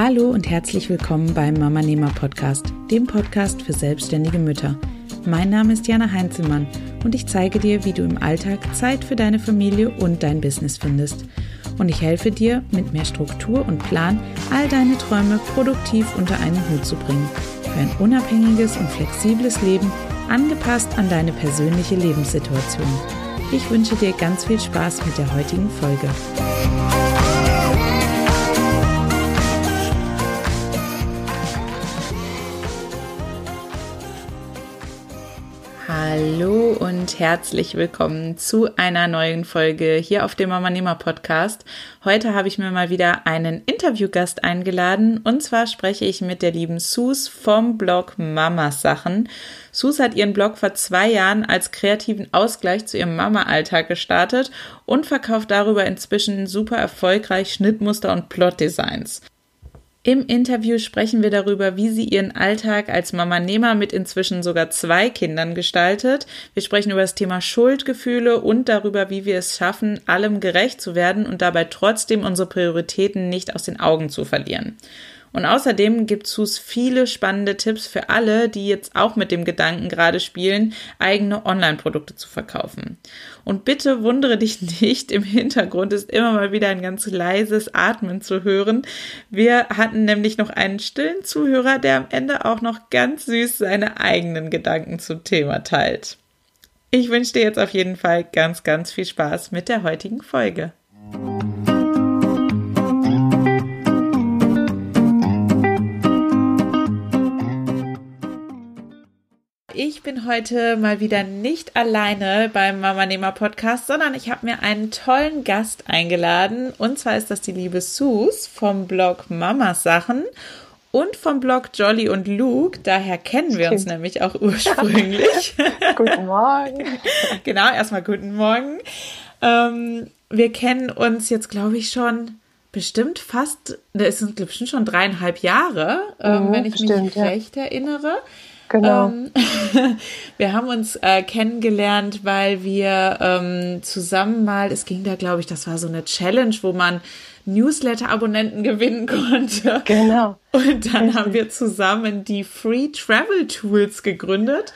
Hallo und herzlich willkommen beim Mama Nehmer Podcast, dem Podcast für selbstständige Mütter. Mein Name ist Jana Heinzelmann und ich zeige dir, wie du im Alltag Zeit für deine Familie und dein Business findest. Und ich helfe dir, mit mehr Struktur und Plan all deine Träume produktiv unter einen Hut zu bringen. Für ein unabhängiges und flexibles Leben, angepasst an deine persönliche Lebenssituation. Ich wünsche dir ganz viel Spaß mit der heutigen Folge. Hallo und herzlich willkommen zu einer neuen Folge hier auf dem Mama Nehmer Podcast. Heute habe ich mir mal wieder einen Interviewgast eingeladen und zwar spreche ich mit der lieben Sus vom Blog Mamas Sachen. Sus hat ihren Blog vor zwei Jahren als kreativen Ausgleich zu ihrem Mama-Alltag gestartet und verkauft darüber inzwischen super erfolgreich Schnittmuster und Plotdesigns. Im Interview sprechen wir darüber, wie sie ihren Alltag als Mama Nehmer mit inzwischen sogar zwei Kindern gestaltet. Wir sprechen über das Thema Schuldgefühle und darüber, wie wir es schaffen, allem gerecht zu werden und dabei trotzdem unsere Prioritäten nicht aus den Augen zu verlieren. Und außerdem gibt Sus viele spannende Tipps für alle, die jetzt auch mit dem Gedanken gerade spielen, eigene Online-Produkte zu verkaufen. Und bitte wundere dich nicht, im Hintergrund ist immer mal wieder ein ganz leises Atmen zu hören. Wir hatten nämlich noch einen stillen Zuhörer, der am Ende auch noch ganz süß seine eigenen Gedanken zum Thema teilt. Ich wünsche dir jetzt auf jeden Fall ganz, ganz viel Spaß mit der heutigen Folge. Ich bin heute mal wieder nicht alleine beim Mama Nehmer Podcast, sondern ich habe mir einen tollen Gast eingeladen. Und zwar ist das die liebe Sus vom Blog Mamas Sachen und vom Blog Jolly und Luke. Daher kennen wir uns nämlich auch ursprünglich. guten Morgen. genau, erstmal guten Morgen. Ähm, wir kennen uns jetzt, glaube ich, schon bestimmt fast, es sind bestimmt schon dreieinhalb Jahre, ähm, mhm, wenn ich bestimmt, mich recht ja. erinnere. Genau. Ähm, wir haben uns äh, kennengelernt, weil wir ähm, zusammen mal, es ging da, glaube ich, das war so eine Challenge, wo man Newsletter-Abonnenten gewinnen konnte. Genau. Und dann Richtig. haben wir zusammen die Free Travel Tools gegründet.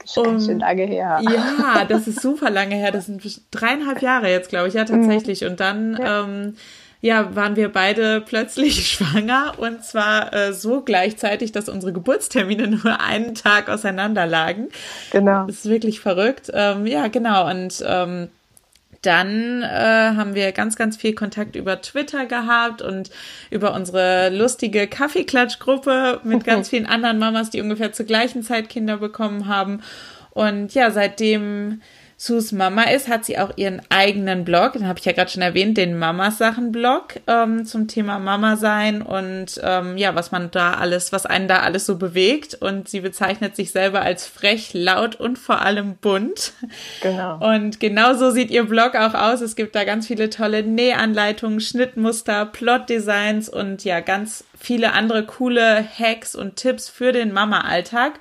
Das ist ganz schön lange her. Ja, das ist super lange her. Das sind dreieinhalb Jahre jetzt, glaube ich, ja, tatsächlich. Und dann ja. ähm, ja, waren wir beide plötzlich schwanger und zwar äh, so gleichzeitig, dass unsere Geburtstermine nur einen Tag auseinander lagen. Genau. Das ist wirklich verrückt. Ähm, ja, genau. Und ähm, dann äh, haben wir ganz, ganz viel Kontakt über Twitter gehabt und über unsere lustige Kaffeeklatschgruppe mit ganz vielen anderen Mamas, die ungefähr zur gleichen Zeit Kinder bekommen haben. Und ja, seitdem Sus Mama ist, hat sie auch ihren eigenen Blog, den habe ich ja gerade schon erwähnt, den Mamas-Sachen-Blog ähm, zum Thema Mama sein und ähm, ja, was man da alles, was einen da alles so bewegt. Und sie bezeichnet sich selber als frech, laut und vor allem bunt. Genau. Und genau so sieht ihr Blog auch aus. Es gibt da ganz viele tolle Nähanleitungen, Schnittmuster, Plot-Designs und ja, ganz viele andere coole Hacks und Tipps für den Mama-Alltag.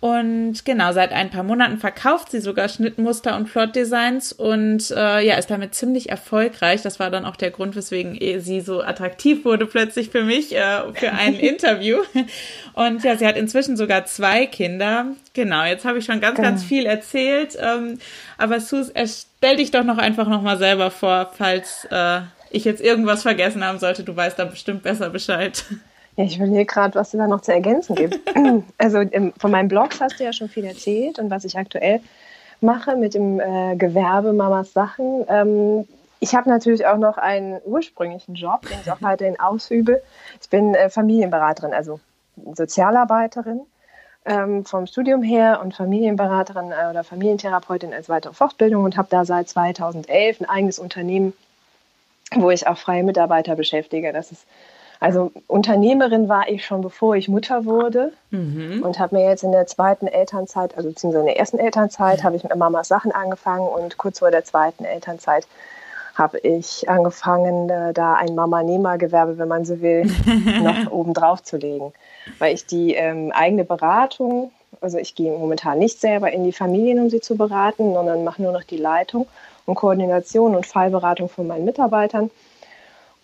Und genau, seit ein paar Monaten verkauft sie sogar Schnittmuster und Plotdesigns und äh, ja, ist damit ziemlich erfolgreich. Das war dann auch der Grund, weswegen sie so attraktiv wurde plötzlich für mich, äh, für ein Interview. Und ja, sie hat inzwischen sogar zwei Kinder. Genau, jetzt habe ich schon ganz, genau. ganz viel erzählt. Ähm, aber Sus, stell dich doch noch einfach nochmal selber vor, falls äh, ich jetzt irgendwas vergessen haben sollte. Du weißt da bestimmt besser Bescheid. Ja, ich überlege gerade, was es da noch zu ergänzen gibt. also im, von meinen Blogs hast du ja schon viel erzählt und was ich aktuell mache mit dem äh, Gewerbe Mamas Sachen. Ähm, ich habe natürlich auch noch einen ursprünglichen Job, den ich auch weiterhin ausübe. Ich bin äh, Familienberaterin, also Sozialarbeiterin ähm, vom Studium her und Familienberaterin äh, oder Familientherapeutin als weitere Fortbildung und habe da seit 2011 ein eigenes Unternehmen, wo ich auch freie Mitarbeiter beschäftige. Das ist also Unternehmerin war ich schon bevor ich Mutter wurde mhm. und habe mir jetzt in der zweiten Elternzeit, also beziehungsweise in der ersten Elternzeit, habe ich mit Mamas Sachen angefangen und kurz vor der zweiten Elternzeit habe ich angefangen, äh, da ein Mama-Nehmer-Gewerbe, wenn man so will, noch oben drauf zu legen. Weil ich die ähm, eigene Beratung, also ich gehe momentan nicht selber in die Familien, um sie zu beraten, sondern mache nur noch die Leitung und Koordination und Fallberatung von meinen Mitarbeitern.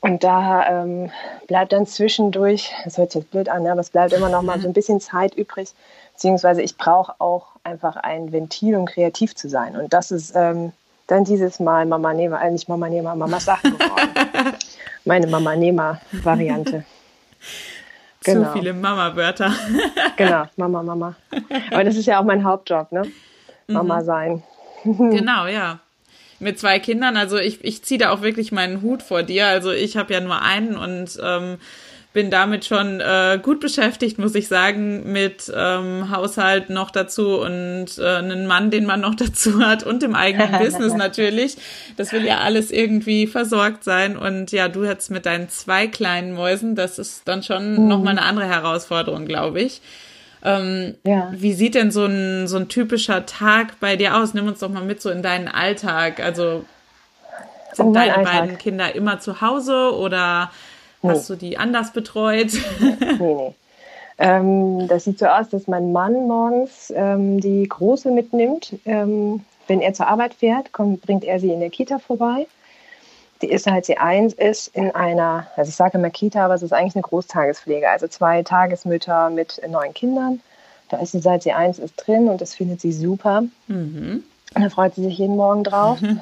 Und da ähm, bleibt dann zwischendurch, das hört sich jetzt blöd an, ne, aber es bleibt immer noch mal so ein bisschen Zeit übrig, beziehungsweise ich brauche auch einfach ein Ventil, um kreativ zu sein. Und das ist ähm, dann dieses Mal Mama Nehmer, äh, nicht Mama Nehmer, Mama Sachen geworden. Meine Mama Nehmer Variante. Genau. Zu viele Mama-Wörter. genau, Mama, Mama. Aber das ist ja auch mein Hauptjob, ne? Mama mhm. sein. genau, ja mit zwei Kindern. Also ich, ich ziehe da auch wirklich meinen Hut vor dir. Also ich habe ja nur einen und ähm, bin damit schon äh, gut beschäftigt, muss ich sagen, mit ähm, Haushalt noch dazu und äh, einen Mann, den man noch dazu hat und im eigenen Business natürlich. Das will ja alles irgendwie versorgt sein. Und ja, du jetzt mit deinen zwei kleinen Mäusen, das ist dann schon mhm. nochmal eine andere Herausforderung, glaube ich. Ähm, ja. Wie sieht denn so ein, so ein typischer Tag bei dir aus? Nimm uns doch mal mit so in deinen Alltag. Also sind oh, deine Alltag. beiden Kinder immer zu Hause oder nee. hast du die anders betreut? nee, nee. Ähm, das sieht so aus, dass mein Mann morgens ähm, die Große mitnimmt. Ähm, wenn er zur Arbeit fährt, kommt, bringt er sie in der Kita vorbei die ist halt sie eins ist in einer, also ich sage immer Kita, aber es ist eigentlich eine Großtagespflege, also zwei Tagesmütter mit neun Kindern. Da ist sie seit sie eins ist drin und das findet sie super. Mhm. Da freut sie sich jeden Morgen drauf. Mhm.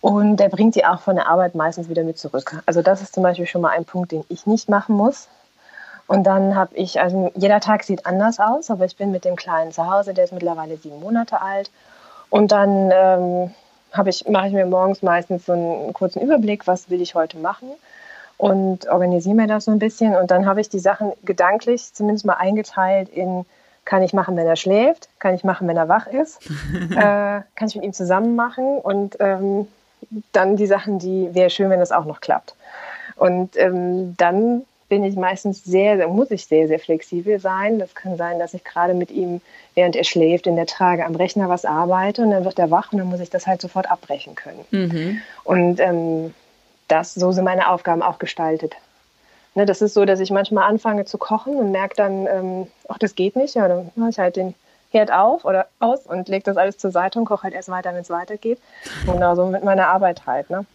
Und der bringt sie auch von der Arbeit meistens wieder mit zurück. Also das ist zum Beispiel schon mal ein Punkt, den ich nicht machen muss. Und dann habe ich, also jeder Tag sieht anders aus, aber ich bin mit dem Kleinen zu Hause, der ist mittlerweile sieben Monate alt. Und dann ähm, ich, mache ich mir morgens meistens so einen kurzen Überblick, was will ich heute machen und organisiere mir das so ein bisschen. Und dann habe ich die Sachen gedanklich zumindest mal eingeteilt in, kann ich machen, wenn er schläft, kann ich machen, wenn er wach ist, äh, kann ich mit ihm zusammen machen und ähm, dann die Sachen, die wäre schön, wenn das auch noch klappt. Und ähm, dann bin ich meistens sehr, muss ich sehr, sehr flexibel sein. Das kann sein, dass ich gerade mit ihm, während er schläft, in der Trage am Rechner was arbeite und dann wird er wach und dann muss ich das halt sofort abbrechen können. Mhm. Und ähm, das, so sind meine Aufgaben auch gestaltet. Ne, das ist so, dass ich manchmal anfange zu kochen und merke dann, ähm, ach, das geht nicht. Ja, dann mache ich halt den Herd auf oder aus und lege das alles zur Seite und koche halt erst weiter, wenn es weitergeht. Genau so mit meiner Arbeit halt. Ne?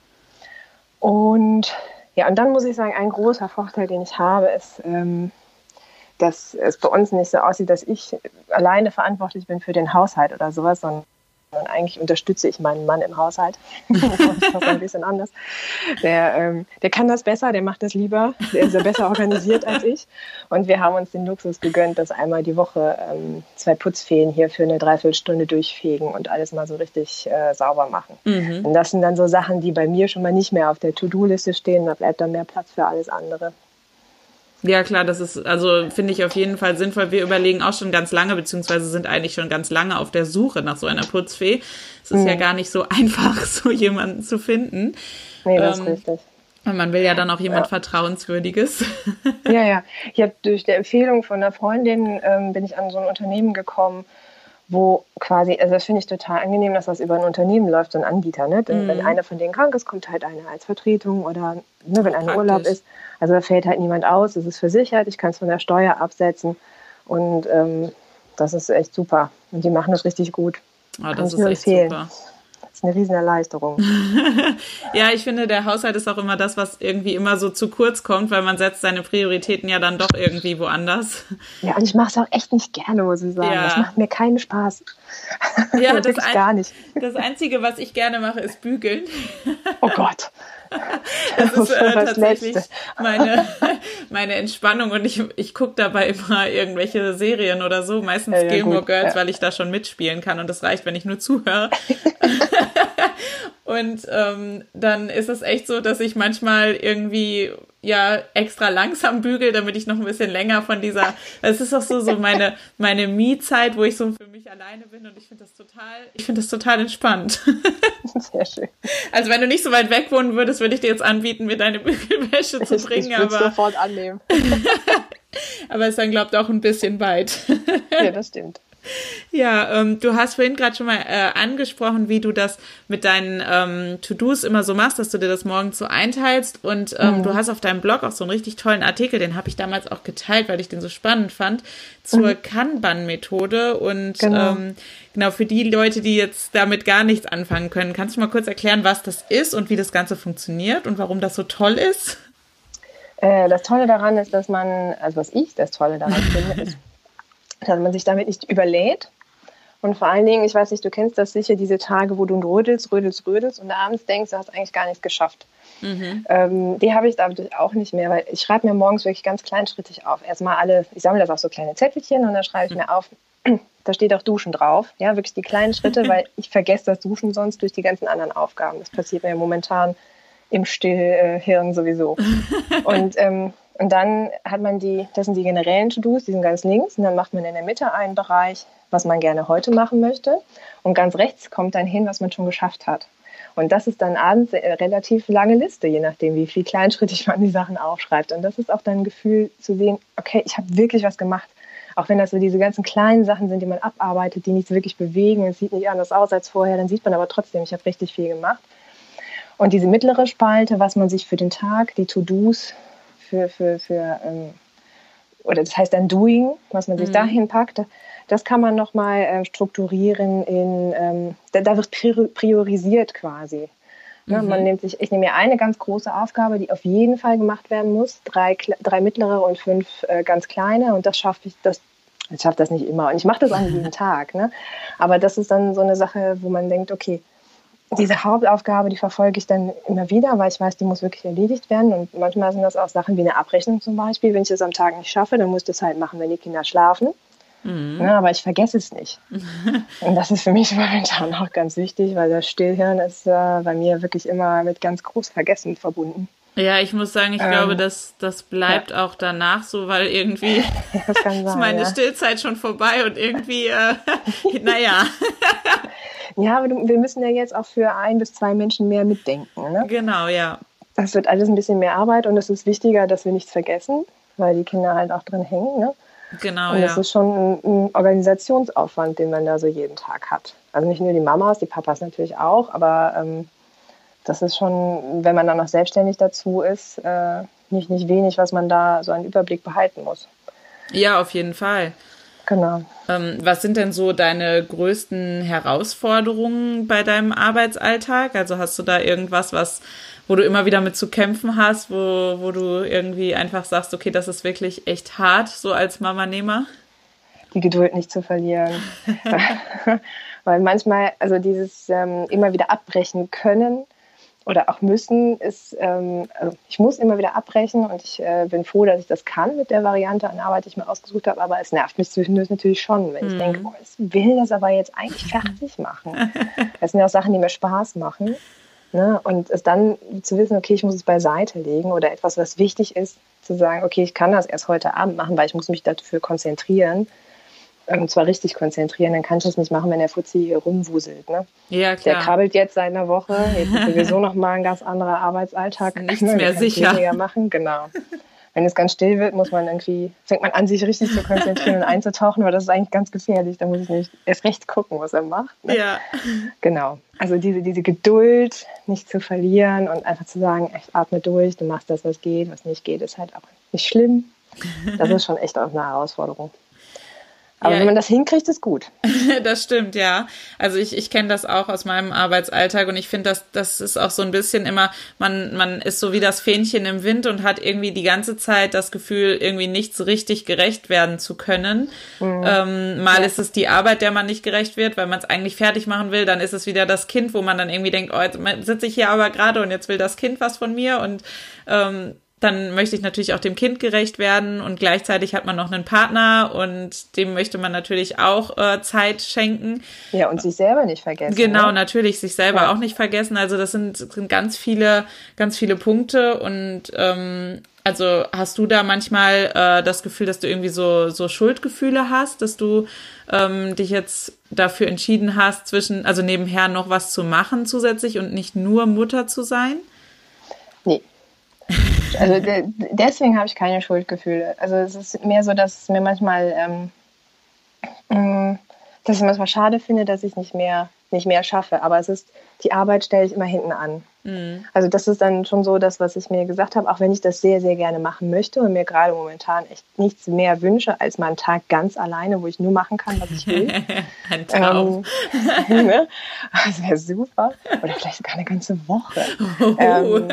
Und ja, und dann muss ich sagen, ein großer Vorteil, den ich habe, ist, ähm, dass es bei uns nicht so aussieht, dass ich alleine verantwortlich bin für den Haushalt oder sowas, sondern und eigentlich unterstütze ich meinen Mann im Haushalt. das ist ein bisschen anders. Der, ähm, der kann das besser, der macht das lieber, der ist ja besser organisiert als ich. Und wir haben uns den Luxus gegönnt, dass einmal die Woche ähm, zwei Putzfeen hier für eine Dreiviertelstunde durchfegen und alles mal so richtig äh, sauber machen. Mhm. Und das sind dann so Sachen, die bei mir schon mal nicht mehr auf der To-Do-Liste stehen. Da bleibt dann mehr Platz für alles andere. Ja, klar, das ist, also finde ich auf jeden Fall sinnvoll. Wir überlegen auch schon ganz lange, beziehungsweise sind eigentlich schon ganz lange auf der Suche nach so einer Putzfee. Es ist mhm. ja gar nicht so einfach, so jemanden zu finden. Nee, das ähm, ist richtig. Und man will ja dann auch jemand ja. Vertrauenswürdiges. Ja, ja. Ich habe durch die Empfehlung von einer Freundin ähm, bin ich an so ein Unternehmen gekommen, wo quasi, also das finde ich total angenehm, dass das über ein Unternehmen läuft, so ein Anbieter. Ne? Denn mm. wenn einer von denen krank ist, kommt halt einer als Vertretung oder ne, wenn einer Urlaub ist. Also da fällt halt niemand aus, es ist versichert, ich kann es von der Steuer absetzen und ähm, das ist echt super. Und die machen das richtig gut. Oh, das ist echt empfehlen. super ist eine Riesenerleichterung. ja, ich finde, der Haushalt ist auch immer das, was irgendwie immer so zu kurz kommt, weil man setzt seine Prioritäten ja dann doch irgendwie woanders. Ja, und ich mache es auch echt nicht gerne, muss ich sagen. Ja. Das macht mir keinen Spaß. Ja, das ein, gar nicht. Das Einzige, was ich gerne mache, ist bügeln. Oh Gott. Das ist äh, tatsächlich meine, meine Entspannung und ich, ich gucke dabei immer irgendwelche Serien oder so, meistens ja, ja, Gilmore gut, Girls, ja. weil ich da schon mitspielen kann und das reicht, wenn ich nur zuhöre. und ähm, dann ist es echt so, dass ich manchmal irgendwie ja extra langsam bügel, damit ich noch ein bisschen länger von dieser. Es ist auch so so meine meine Me-Zeit, wo ich so für mich alleine bin und ich finde das total, ich finde das total entspannt. Sehr schön. Also wenn du nicht so weit weg wohnen würdest, würde ich dir jetzt anbieten, mir deine Bügelwäsche zu bringen. Ich würde es sofort annehmen. aber es dann glaubt auch ein bisschen weit. ja, das stimmt. Ja, ähm, du hast vorhin gerade schon mal äh, angesprochen, wie du das mit deinen ähm, To-Dos immer so machst, dass du dir das morgens so einteilst. Und ähm, mhm. du hast auf deinem Blog auch so einen richtig tollen Artikel, den habe ich damals auch geteilt, weil ich den so spannend fand, zur mhm. Kanban-Methode. Und genau. Ähm, genau, für die Leute, die jetzt damit gar nichts anfangen können, kannst du mal kurz erklären, was das ist und wie das Ganze funktioniert und warum das so toll ist? Äh, das Tolle daran ist, dass man, also was ich das Tolle daran finde, ist, dass man sich damit nicht überlädt. Und vor allen Dingen, ich weiß nicht, du kennst das sicher, diese Tage, wo du rödelst, rödelst, rödelst und abends denkst, du hast eigentlich gar nichts geschafft. Mhm. Ähm, die habe ich damit auch nicht mehr, weil ich schreibe mir morgens wirklich ganz kleinschrittig auf. Erstmal alle, ich sammle das auf so kleine Zettelchen und dann schreibe ich mhm. mir auf, da steht auch Duschen drauf. Ja, wirklich die kleinen Schritte, weil ich vergesse das Duschen sonst durch die ganzen anderen Aufgaben. Das passiert mir momentan im Stillhirn sowieso. und, ähm, und dann hat man die, das sind die generellen To-Dos, die sind ganz links. Und dann macht man in der Mitte einen Bereich, was man gerne heute machen möchte. Und ganz rechts kommt dann hin, was man schon geschafft hat. Und das ist dann abends eine relativ lange Liste, je nachdem, wie viel kleinschrittig man die Sachen aufschreibt. Und das ist auch dann ein Gefühl zu sehen, okay, ich habe wirklich was gemacht. Auch wenn das so diese ganzen kleinen Sachen sind, die man abarbeitet, die nicht wirklich bewegen, es sieht nicht anders aus als vorher, dann sieht man aber trotzdem, ich habe richtig viel gemacht. Und diese mittlere Spalte, was man sich für den Tag, die To-Dos für, für, für ähm, oder das heißt dann Doing, was man sich mhm. dahin packt, das kann man nochmal äh, strukturieren in, ähm, da, da, wird priorisiert quasi. Ne, mhm. Man nimmt sich, ich nehme mir eine ganz große Aufgabe, die auf jeden Fall gemacht werden muss, drei, drei mittlere und fünf äh, ganz kleine und das schaffe ich, das, ich schaffe das nicht immer und ich mache das an jedem Tag. Ne? Aber das ist dann so eine Sache, wo man denkt, okay, diese Hauptaufgabe, die verfolge ich dann immer wieder, weil ich weiß, die muss wirklich erledigt werden. Und manchmal sind das auch Sachen wie eine Abrechnung zum Beispiel. Wenn ich das am Tag nicht schaffe, dann muss ich das halt machen, wenn die Kinder schlafen. Mhm. Ja, aber ich vergesse es nicht. Und das ist für mich momentan auch ganz wichtig, weil das Stillhirn ist äh, bei mir wirklich immer mit ganz groß Vergessen verbunden. Ja, ich muss sagen, ich ähm, glaube, das, das bleibt ja. auch danach so, weil irgendwie sein, ist meine ja. Stillzeit schon vorbei und irgendwie, äh, naja. Ja, aber wir müssen ja jetzt auch für ein bis zwei Menschen mehr mitdenken. Ne? Genau, ja. Das wird alles ein bisschen mehr Arbeit und es ist wichtiger, dass wir nichts vergessen, weil die Kinder halt auch drin hängen. Ne? Genau, und ja. das ist schon ein, ein Organisationsaufwand, den man da so jeden Tag hat. Also nicht nur die Mamas, die Papas natürlich auch, aber ähm, das ist schon, wenn man dann noch selbstständig dazu ist, äh, nicht, nicht wenig, was man da so einen Überblick behalten muss. Ja, auf jeden Fall. Genau. Ähm, was sind denn so deine größten Herausforderungen bei deinem Arbeitsalltag? Also hast du da irgendwas, was, wo du immer wieder mit zu kämpfen hast, wo, wo du irgendwie einfach sagst, okay, das ist wirklich echt hart, so als Mama-Nehmer? Die Geduld nicht zu verlieren. Weil manchmal, also dieses ähm, immer wieder abbrechen können, oder auch müssen, ist, ähm, also ich muss immer wieder abbrechen und ich äh, bin froh, dass ich das kann mit der Variante an Arbeit, die ich mir ausgesucht habe, aber es nervt mich zwischendurch natürlich schon, wenn mhm. ich denke, boah, ich will das aber jetzt eigentlich fertig machen. Das sind ja auch Sachen, die mir Spaß machen. Ne? Und es dann zu wissen, okay, ich muss es beiseite legen oder etwas, was wichtig ist, zu sagen, okay, ich kann das erst heute Abend machen, weil ich muss mich dafür konzentrieren und zwar richtig konzentrieren, dann kann ich das nicht machen, wenn der Fuzzi hier rumwuselt. Ne? Ja, klar. Der krabbelt jetzt seit einer Woche, jetzt ist sowieso nochmal ein ganz anderer Arbeitsalltag. Nichts mehr sicher. Weniger machen, genau. Wenn es ganz still wird, muss man irgendwie, fängt man an, sich richtig zu konzentrieren und einzutauchen, weil das ist eigentlich ganz gefährlich. Da muss ich nicht erst recht gucken, was er macht. Ne? Ja. Genau. Also diese, diese Geduld nicht zu verlieren und einfach zu sagen, ich atme durch, du machst das, was geht, was nicht geht, ist halt auch nicht schlimm. Das ist schon echt auch eine Herausforderung. Aber ja, wenn man das hinkriegt, ist gut. das stimmt, ja. Also ich, ich kenne das auch aus meinem Arbeitsalltag und ich finde, das, das ist auch so ein bisschen immer, man, man ist so wie das Fähnchen im Wind und hat irgendwie die ganze Zeit das Gefühl, irgendwie nicht so richtig gerecht werden zu können. Mhm. Ähm, mal ja. ist es die Arbeit, der man nicht gerecht wird, weil man es eigentlich fertig machen will. Dann ist es wieder das Kind, wo man dann irgendwie denkt, oh, jetzt sitze ich hier aber gerade und jetzt will das Kind was von mir und ähm, dann möchte ich natürlich auch dem Kind gerecht werden und gleichzeitig hat man noch einen Partner und dem möchte man natürlich auch äh, Zeit schenken. Ja, und sich selber nicht vergessen. Genau, ne? natürlich, sich selber ja. auch nicht vergessen. Also das sind, sind ganz viele, ganz viele Punkte und ähm, also hast du da manchmal äh, das Gefühl, dass du irgendwie so, so Schuldgefühle hast, dass du ähm, dich jetzt dafür entschieden hast, zwischen, also nebenher noch was zu machen zusätzlich und nicht nur Mutter zu sein? Nee, also de deswegen habe ich keine Schuldgefühle. Also es ist mehr so, dass es mir manchmal ähm, mm, dass ich manchmal schade finde, dass ich nicht mehr, nicht mehr schaffe. Aber es ist, die Arbeit stelle ich immer hinten an. Mhm. Also das ist dann schon so das, was ich mir gesagt habe, auch wenn ich das sehr, sehr gerne machen möchte und mir gerade momentan echt nichts mehr wünsche, als mal einen Tag ganz alleine, wo ich nur machen kann, was ich will. Ein Traum. Ähm, ne? Das wäre super. Oder vielleicht sogar eine ganze Woche. Oh. Ähm,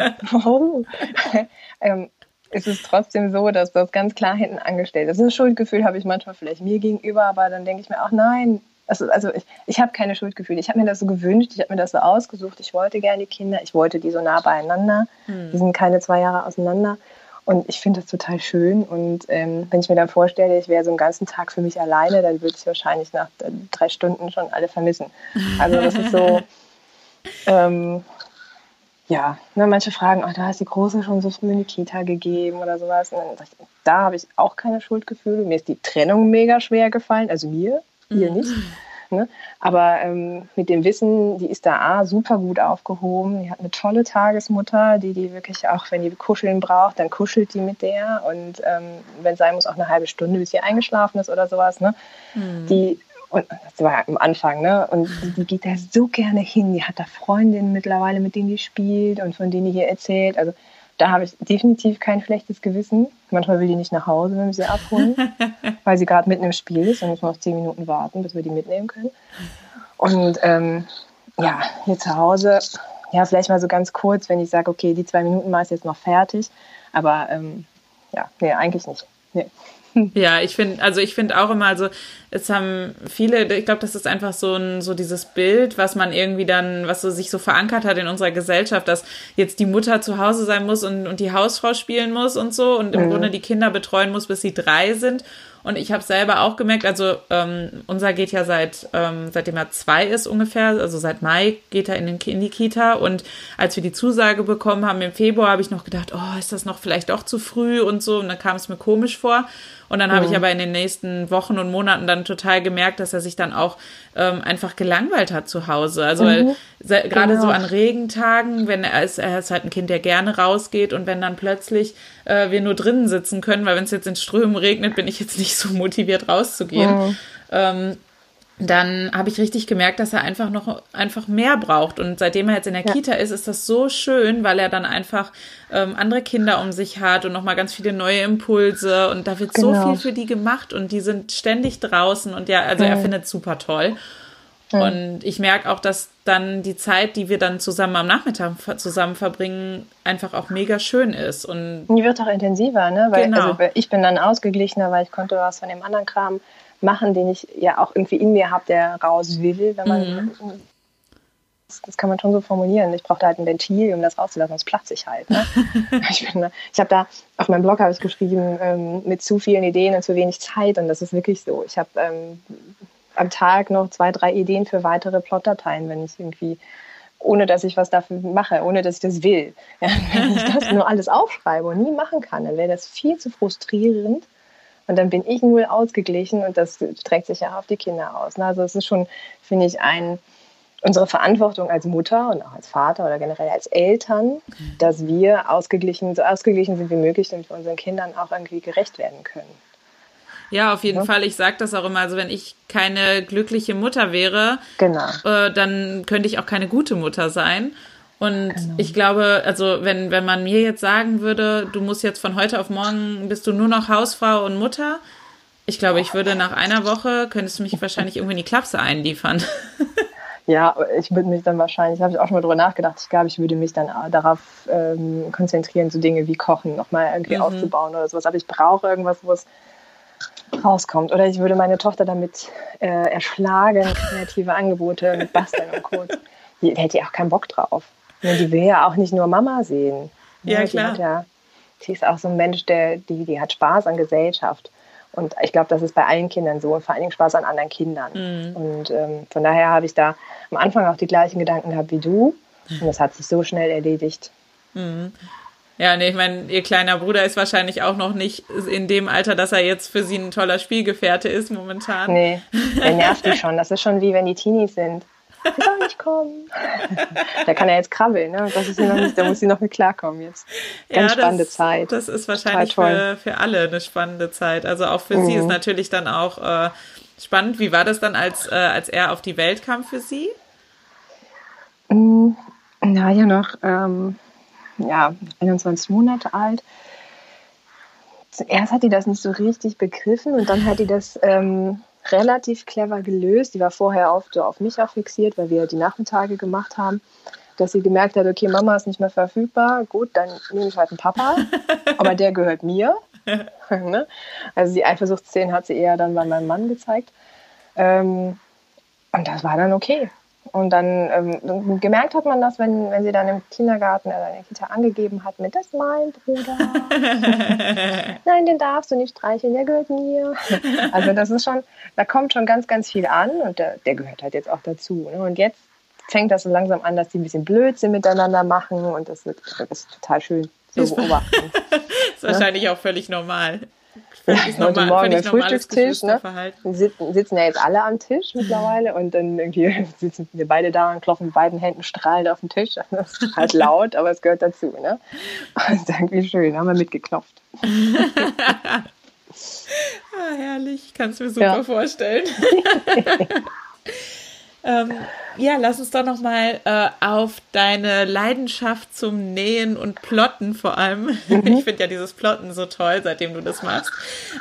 oh. ähm, es ist trotzdem so, dass das ganz klar hinten angestellt ist. Ein Schuldgefühl habe ich manchmal vielleicht mir gegenüber, aber dann denke ich mir auch, nein, also, also ich, ich habe keine Schuldgefühle. Ich habe mir das so gewünscht, ich habe mir das so ausgesucht. Ich wollte gerne die Kinder, ich wollte die so nah beieinander. Mhm. Die sind keine zwei Jahre auseinander. Und ich finde das total schön. Und ähm, wenn ich mir dann vorstelle, ich wäre so einen ganzen Tag für mich alleine, dann würde ich wahrscheinlich nach drei Stunden schon alle vermissen. Also das ist so, ähm, ja, ne, manche fragen, oh, da hast die Große schon so früh in die Kita gegeben oder sowas. Und dann ich, da habe ich auch keine Schuldgefühle. Mir ist die Trennung mega schwer gefallen, also mir, ihr mhm. nicht. Ne? Aber ähm, mit dem Wissen, die ist da A, super gut aufgehoben. Die hat eine tolle Tagesmutter, die die wirklich auch, wenn die kuscheln braucht, dann kuschelt die mit der. Und ähm, wenn sein muss, auch eine halbe Stunde, bis sie eingeschlafen ist oder sowas. Ne? Mhm. Die und das war ja am Anfang, ne? Und die, die, geht da so gerne hin. Die hat da Freundinnen mittlerweile, mit denen die spielt und von denen die hier erzählt. Also da habe ich definitiv kein schlechtes Gewissen. Manchmal will die nicht nach Hause, wenn wir sie abholen, weil sie gerade mitten im Spiel ist. Dann muss man noch zehn Minuten warten, bis wir die mitnehmen können. Und ähm, ja, hier zu Hause, ja, vielleicht mal so ganz kurz, wenn ich sage, okay, die zwei Minuten mal ist jetzt noch fertig. Aber ähm, ja, nee, eigentlich nicht. Nee. Ja, ich finde, also ich finde auch immer, also es haben viele, ich glaube, das ist einfach so ein, so dieses Bild, was man irgendwie dann, was so sich so verankert hat in unserer Gesellschaft, dass jetzt die Mutter zu Hause sein muss und, und die Hausfrau spielen muss und so und im mhm. Grunde die Kinder betreuen muss, bis sie drei sind. Und ich habe selber auch gemerkt, also ähm, unser geht ja seit ähm, seitdem er zwei ist ungefähr, also seit Mai geht er in, den, in die Kita. Und als wir die Zusage bekommen haben im Februar, habe ich noch gedacht, oh, ist das noch vielleicht doch zu früh und so. Und dann kam es mir komisch vor. Und dann habe ich aber in den nächsten Wochen und Monaten dann total gemerkt, dass er sich dann auch ähm, einfach gelangweilt hat zu Hause. Also mhm. gerade genau. so an Regentagen, wenn er ist, er ist halt ein Kind, der gerne rausgeht und wenn dann plötzlich äh, wir nur drinnen sitzen können, weil wenn es jetzt in Strömen regnet, bin ich jetzt nicht so motiviert rauszugehen. Mhm. Ähm, dann habe ich richtig gemerkt, dass er einfach noch einfach mehr braucht. Und seitdem er jetzt in der ja. Kita ist, ist das so schön, weil er dann einfach ähm, andere Kinder um sich hat und nochmal ganz viele neue Impulse. Und da wird genau. so viel für die gemacht und die sind ständig draußen und ja, also mhm. er findet es super toll. Mhm. Und ich merke auch, dass dann die Zeit, die wir dann zusammen am Nachmittag zusammen verbringen, einfach auch mega schön ist. Und die wird auch intensiver, ne? Weil genau. also ich bin dann ausgeglichener, weil ich konnte was von dem anderen Kram machen, den ich ja auch irgendwie in mir habe, der raus will, wenn man. Mhm. Das, das, kann man schon so formulieren. Ich brauchte halt ein Ventil, um das rauszulassen, sonst platze ich halt. Ne? ich ich habe da, auf meinem Blog habe ich geschrieben, ähm, mit zu vielen Ideen und zu wenig Zeit. Und das ist wirklich so. Ich habe ähm, am Tag noch zwei, drei Ideen für weitere Plotdateien, wenn ich irgendwie ohne dass ich was dafür mache, ohne dass ich das will. Ja, wenn ich das nur alles aufschreibe und nie machen kann, dann wäre das viel zu frustrierend und dann bin ich null ausgeglichen und das trägt sich ja auf die Kinder aus. Ne? Also es ist schon, finde ich, ein, unsere Verantwortung als Mutter und auch als Vater oder generell als Eltern, dass wir ausgeglichen, so ausgeglichen sind wie möglich, damit wir unseren Kindern auch irgendwie gerecht werden können. Ja, auf jeden ja. Fall. Ich sage das auch immer. Also wenn ich keine glückliche Mutter wäre, genau. äh, dann könnte ich auch keine gute Mutter sein. Und genau. ich glaube, also wenn, wenn man mir jetzt sagen würde, du musst jetzt von heute auf morgen, bist du nur noch Hausfrau und Mutter, ich glaube, ich würde nach einer Woche, könntest du mich wahrscheinlich irgendwie in die Klapse einliefern. Ja, ich würde mich dann wahrscheinlich, habe ich auch schon mal drüber nachgedacht, ich glaube, ich würde mich dann darauf ähm, konzentrieren, so Dinge wie Kochen nochmal irgendwie mhm. aufzubauen oder sowas. Aber ich brauche irgendwas, wo es rauskommt. Oder ich würde meine Tochter damit äh, erschlagen, kreative Angebote mit Basteln und Co. Die hätte ja auch keinen Bock drauf. Ja, die will ja auch nicht nur Mama sehen. Ja, ja klar. Die, ja, die ist auch so ein Mensch, der, die, die hat Spaß an Gesellschaft. Und ich glaube, das ist bei allen Kindern so und vor allen Dingen Spaß an anderen Kindern. Mhm. Und ähm, von daher habe ich da am Anfang auch die gleichen Gedanken gehabt wie du. Und das hat sich so schnell erledigt. Mhm. Ja, nee, ich meine, ihr kleiner Bruder ist wahrscheinlich auch noch nicht in dem Alter, dass er jetzt für sie ein toller Spielgefährte ist momentan. Nee, der nervt mich schon. Das ist schon wie wenn die Teenies sind. Sie soll nicht kommen. da kann er jetzt krabbeln, ne? Das ist nicht, da muss sie noch mit klarkommen jetzt. Ganz ja, spannende Zeit. Das ist wahrscheinlich für, für alle eine spannende Zeit. Also auch für mhm. sie ist natürlich dann auch äh, spannend. Wie war das dann, als, äh, als er auf die Welt kam für Sie? Mm, ja, ja noch ähm, ja, 21 Monate alt. Zuerst hat die das nicht so richtig begriffen und dann hat die das ähm, relativ clever gelöst. Die war vorher oft so auf mich auch fixiert, weil wir die Nachmittage gemacht haben dass sie gemerkt hat, okay, Mama ist nicht mehr verfügbar, gut, dann nehme ich halt einen Papa, aber der gehört mir. Ne? also die Eifersuchtsszenen hat sie eher dann bei meinem Mann gezeigt. Ähm, und das war dann okay. Und dann ähm, gemerkt hat man das, wenn, wenn sie dann im Kindergarten oder in der Kita angegeben hat mit, das ist mein Bruder. Nein, den darfst du nicht streicheln, der gehört mir. Also das ist schon, da kommt schon ganz, ganz viel an und der, der gehört halt jetzt auch dazu. Ne? Und jetzt fängt das so langsam an, dass die ein bisschen Blödsinn miteinander machen und das, wird, das ist total schön zu beobachten. das ist ja? wahrscheinlich auch völlig normal. Völlig ja, normal, Morgen völlig Frühstückstisch, ne? sitzen, sitzen ja jetzt alle am Tisch mittlerweile und dann irgendwie sitzen wir beide da und klopfen mit beiden Händen strahlend auf den Tisch. Das ist halt laut, aber es gehört dazu. Ne? Das ist irgendwie schön, haben wir mitgeklopft. ah, herrlich, kannst du mir super ja. vorstellen. Ähm, ja, lass uns doch noch mal äh, auf deine Leidenschaft zum Nähen und Plotten vor allem. Mhm. Ich finde ja dieses Plotten so toll, seitdem du das machst.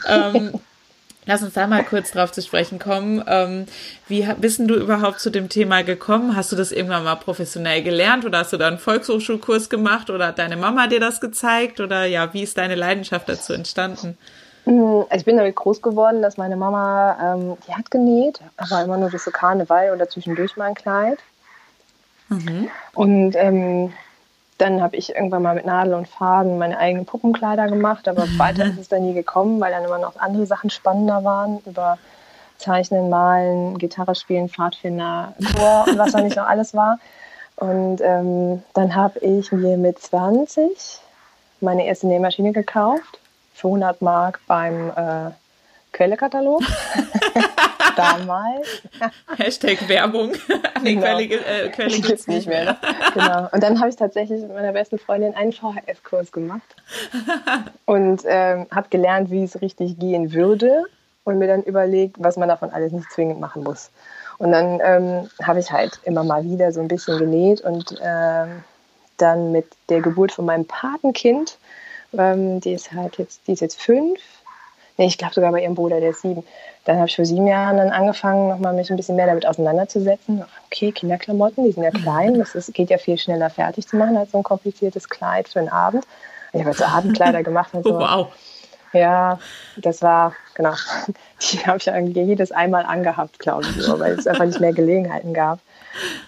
Ähm, lass uns da mal kurz drauf zu sprechen kommen. Ähm, wie bist du überhaupt zu dem Thema gekommen? Hast du das irgendwann mal professionell gelernt oder hast du da einen Volkshochschulkurs gemacht oder hat deine Mama dir das gezeigt? Oder ja, wie ist deine Leidenschaft dazu entstanden? Also ich bin damit groß geworden, dass meine Mama, ähm, die hat genäht, aber immer nur das so Karneval oder zwischendurch mal ein Kleid. Mhm. Und ähm, dann habe ich irgendwann mal mit Nadel und Faden meine eigenen Puppenkleider gemacht, aber mhm. weiter ist es dann nie gekommen, weil dann immer noch andere Sachen spannender waren über Zeichnen, Malen, Gitarre spielen, Pfadfinder, Chor und was da nicht noch alles war. Und ähm, dann habe ich mir mit 20 meine erste Nähmaschine gekauft für 100 Mark beim äh, Quellekatalog. Damals. Hashtag Werbung. nee, genau. Quelle, äh, Quelle gibt es nicht mehr. Ne? Genau. Und dann habe ich tatsächlich mit meiner besten Freundin einen VHS-Kurs gemacht und ähm, habe gelernt, wie es richtig gehen würde und mir dann überlegt, was man davon alles nicht zwingend machen muss. Und dann ähm, habe ich halt immer mal wieder so ein bisschen genäht und ähm, dann mit der Geburt von meinem Patenkind ähm, die ist halt jetzt, die ist jetzt fünf. Nee, ich glaube sogar bei ihrem Bruder, der ist sieben. Dann habe ich vor sieben Jahren dann angefangen, nochmal mich ein bisschen mehr damit auseinanderzusetzen. Okay, Kinderklamotten, die sind ja klein. Das ist, geht ja viel schneller fertig zu machen als so ein kompliziertes Kleid für einen Abend. Ich habe jetzt so Abendkleider gemacht. Und so. Oh, wow. Ja, das war, genau. Die habe ich irgendwie jedes einmal angehabt, glaube ich, weil es einfach nicht mehr Gelegenheiten gab.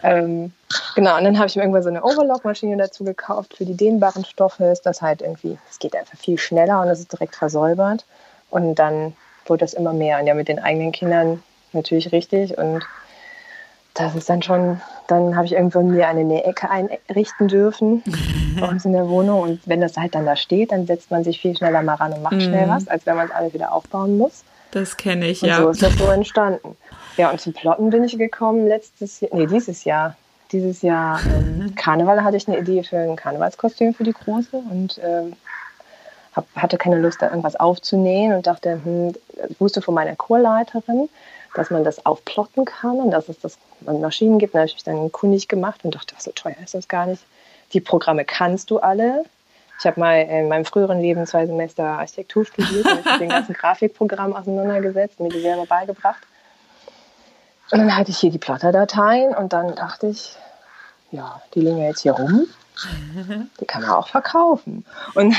Ähm, genau, und dann habe ich mir irgendwann so eine Overlock-Maschine dazu gekauft für die dehnbaren Stoffe. Ist das halt irgendwie, es geht einfach viel schneller und es ist direkt versäubert. Und dann wurde das immer mehr. Und ja, mit den eigenen Kindern natürlich richtig. Und das ist dann schon, dann habe ich irgendwann mir eine Nähecke einrichten dürfen bei uns in der Wohnung. Und wenn das halt dann da steht, dann setzt man sich viel schneller mal ran und macht schnell mhm. was, als wenn man es alles wieder aufbauen muss. Das kenne ich, und ja. So ist das so entstanden. Ja, und zum Plotten bin ich gekommen letztes Jahr, nee, dieses Jahr. Dieses Jahr ähm, Karneval hatte ich eine Idee für ein Karnevalskostüm für die Große und ähm, hab, hatte keine Lust, da irgendwas aufzunähen und dachte, hm, ich wusste von meiner Chorleiterin, dass man das aufplotten kann und dass es das an Maschinen gibt. Da habe ich mich dann kundig gemacht und dachte, so teuer ist das gar nicht. Die Programme kannst du alle. Ich habe mal in meinem früheren Leben zwei Semester Architektur studiert und mit den ganzen Grafikprogrammen auseinandergesetzt, mir die selber beigebracht. Und dann hatte ich hier die Plotterdateien und dann dachte ich, ja, die liegen ja jetzt hier rum. Die kann man auch verkaufen. Und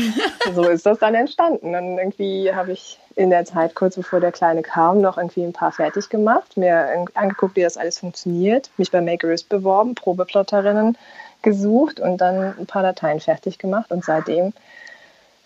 so ist das dann entstanden. Und irgendwie habe ich in der Zeit, kurz bevor der Kleine kam, noch irgendwie ein paar fertig gemacht, mir angeguckt, wie das alles funktioniert, mich bei Makerist beworben, Probeplotterinnen gesucht und dann ein paar Dateien fertig gemacht. Und seitdem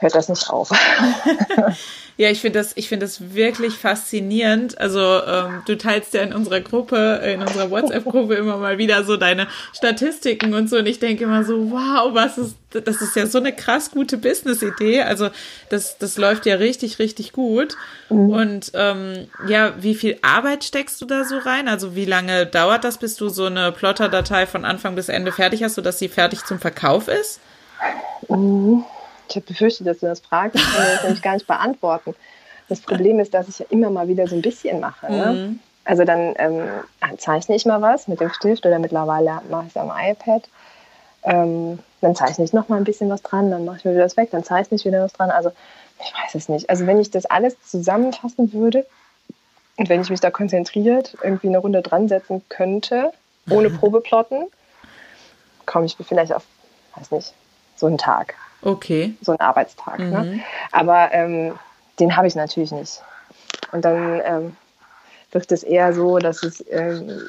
hört das nicht auf. ja, ich finde das, ich finde das wirklich faszinierend. Also ähm, du teilst ja in unserer Gruppe, in unserer WhatsApp-Gruppe immer mal wieder so deine Statistiken und so. Und ich denke immer so, wow, was ist, das ist ja so eine krass gute Business-Idee. Also das, das läuft ja richtig, richtig gut. Mhm. Und ähm, ja, wie viel Arbeit steckst du da so rein? Also wie lange dauert das, bis du so eine Plotter-Datei von Anfang bis Ende fertig hast, sodass sie fertig zum Verkauf ist? Mhm. Ich habe befürchtet, dass du das fragst. Ich kann das nämlich gar nicht beantworten. Das Problem ist, dass ich ja immer mal wieder so ein bisschen mache. Ne? Mhm. Also dann ähm, zeichne ich mal was mit dem Stift oder mittlerweile mache ich es am iPad. Ähm, dann zeichne ich noch mal ein bisschen was dran, dann mache ich mir wieder das weg, dann zeichne ich wieder was dran. Also ich weiß es nicht. Also wenn ich das alles zusammenfassen würde und wenn ich mich da konzentriert irgendwie eine Runde dran setzen könnte, ohne. Probeplotten, komme ich vielleicht auf, weiß nicht, so einen Tag. Okay. So einen Arbeitstag. Ne? Mhm. Ne? Aber ähm, den habe ich natürlich nicht. Und dann ähm, wird es eher so, dass es ähm,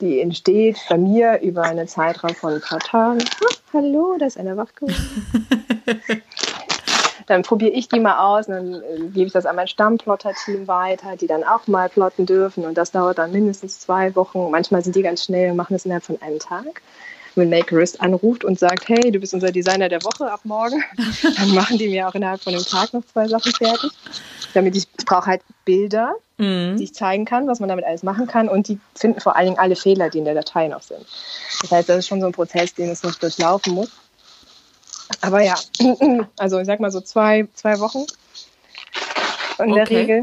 die entsteht bei mir über einen Zeitraum von ein paar Tagen. Oh, hallo, da ist einer wach geworden. dann probiere ich die mal aus und dann äh, gebe ich das an mein Stammplotter-Team weiter, die dann auch mal plotten dürfen und das dauert dann mindestens zwei Wochen. Manchmal sind die ganz schnell und machen es innerhalb von einem Tag wenn Makerist anruft und sagt, hey, du bist unser Designer der Woche ab morgen, dann machen die mir auch innerhalb von einem Tag noch zwei Sachen fertig. Damit ich, ich brauche halt Bilder, mhm. die ich zeigen kann, was man damit alles machen kann und die finden vor allen Dingen alle Fehler, die in der Datei noch sind. Das heißt, das ist schon so ein Prozess, den es noch durchlaufen muss. Aber ja, also ich sag mal so zwei, zwei Wochen in der Regel,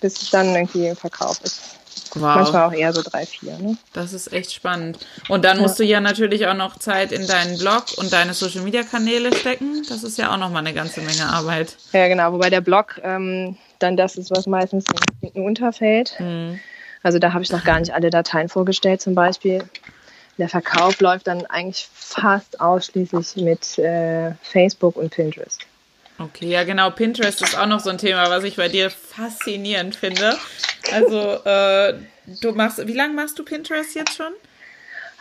bis es dann irgendwie im Verkauf ist. Wow. Manchmal auch eher so drei, vier. Ne? Das ist echt spannend. Und dann musst du ja natürlich auch noch Zeit in deinen Blog und deine Social Media Kanäle stecken. Das ist ja auch nochmal eine ganze Menge Arbeit. Ja, genau. Wobei der Blog ähm, dann das ist, was meistens hinten unterfällt. Mhm. Also da habe ich noch gar nicht alle Dateien vorgestellt zum Beispiel. Der Verkauf läuft dann eigentlich fast ausschließlich mit äh, Facebook und Pinterest. Okay, ja genau. Pinterest ist auch noch so ein Thema, was ich bei dir faszinierend finde. Also äh, du machst, wie lange machst du Pinterest jetzt schon?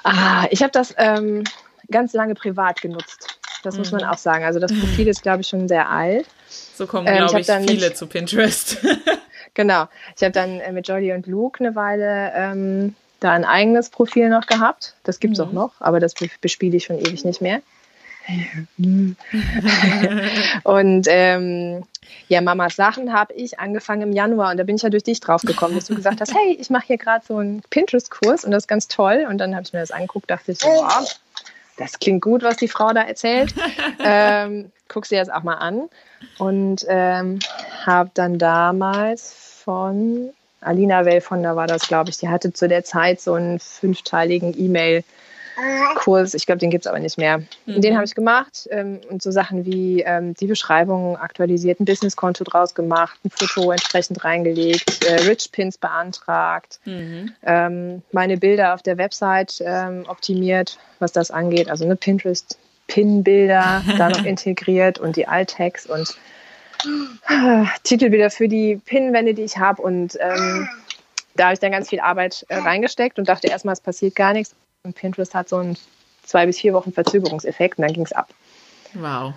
Ah, ich habe das ähm, ganz lange privat genutzt. Das mhm. muss man mhm. auch sagen. Also das Profil ist, glaube ich, schon sehr alt. So kommen, ähm, glaube ich, ich viele mit, zu Pinterest. genau. Ich habe dann äh, mit Jolly und Luke eine Weile ähm, da ein eigenes Profil noch gehabt. Das gibt es mhm. auch noch, aber das bespiele ich schon ewig nicht mehr. und ähm, ja, Mamas Sachen habe ich angefangen im Januar und da bin ich ja durch dich drauf gekommen, dass du gesagt hast, hey, ich mache hier gerade so einen Pinterest-Kurs und das ist ganz toll. Und dann habe ich mir das angeguckt, dachte ich, wow, das klingt gut, was die Frau da erzählt. ähm, guck sie jetzt auch mal an und ähm, habe dann damals von Alina Well von da war das, glaube ich, die hatte zu der Zeit so einen fünfteiligen E-Mail- Kurs, ich glaube, den gibt es aber nicht mehr. Mhm. Den habe ich gemacht ähm, und so Sachen wie ähm, die Beschreibung aktualisiert, ein Businesskonto draus gemacht, ein Foto entsprechend reingelegt, äh, Rich Pins beantragt, mhm. ähm, meine Bilder auf der Website ähm, optimiert, was das angeht, also eine Pinterest Pin-Bilder da noch integriert und die Alt-Tags und äh, Titelbilder für die Pin-Wände, die ich habe und ähm, da habe ich dann ganz viel Arbeit äh, reingesteckt und dachte erstmal, es passiert gar nichts. Und Pinterest hat so einen zwei bis vier Wochen Verzögerungseffekt und dann ging es ab. Wow.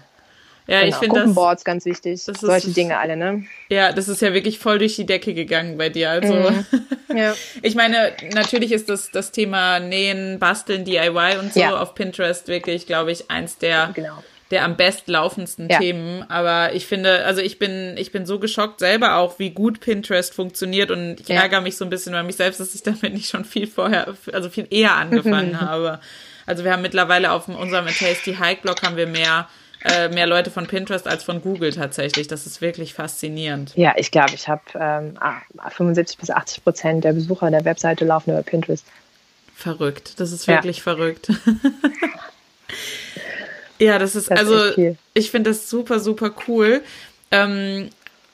Ja, genau. ich finde Gruppenboards ganz wichtig. Solche ist, Dinge alle, ne? Ja, das ist ja wirklich voll durch die Decke gegangen bei dir. Also, mhm. ja. ich meine, natürlich ist das, das Thema Nähen, Basteln, DIY und so ja. auf Pinterest wirklich, glaube ich, eins der genau der am bestlaufendsten ja. Themen. Aber ich finde, also ich bin, ich bin so geschockt selber auch, wie gut Pinterest funktioniert und ich ja. ärgere mich so ein bisschen bei mich selbst, dass ich damit nicht schon viel vorher, also viel eher angefangen habe. Also wir haben mittlerweile auf unserem Tasty Hike Blog haben wir mehr äh, mehr Leute von Pinterest als von Google tatsächlich. Das ist wirklich faszinierend. Ja, ich glaube, ich habe ähm, 75 bis 80 Prozent der Besucher der Webseite laufen über Pinterest. Verrückt. Das ist wirklich ja. verrückt. Ja, das ist, das also, ich finde das super, super cool. Ähm,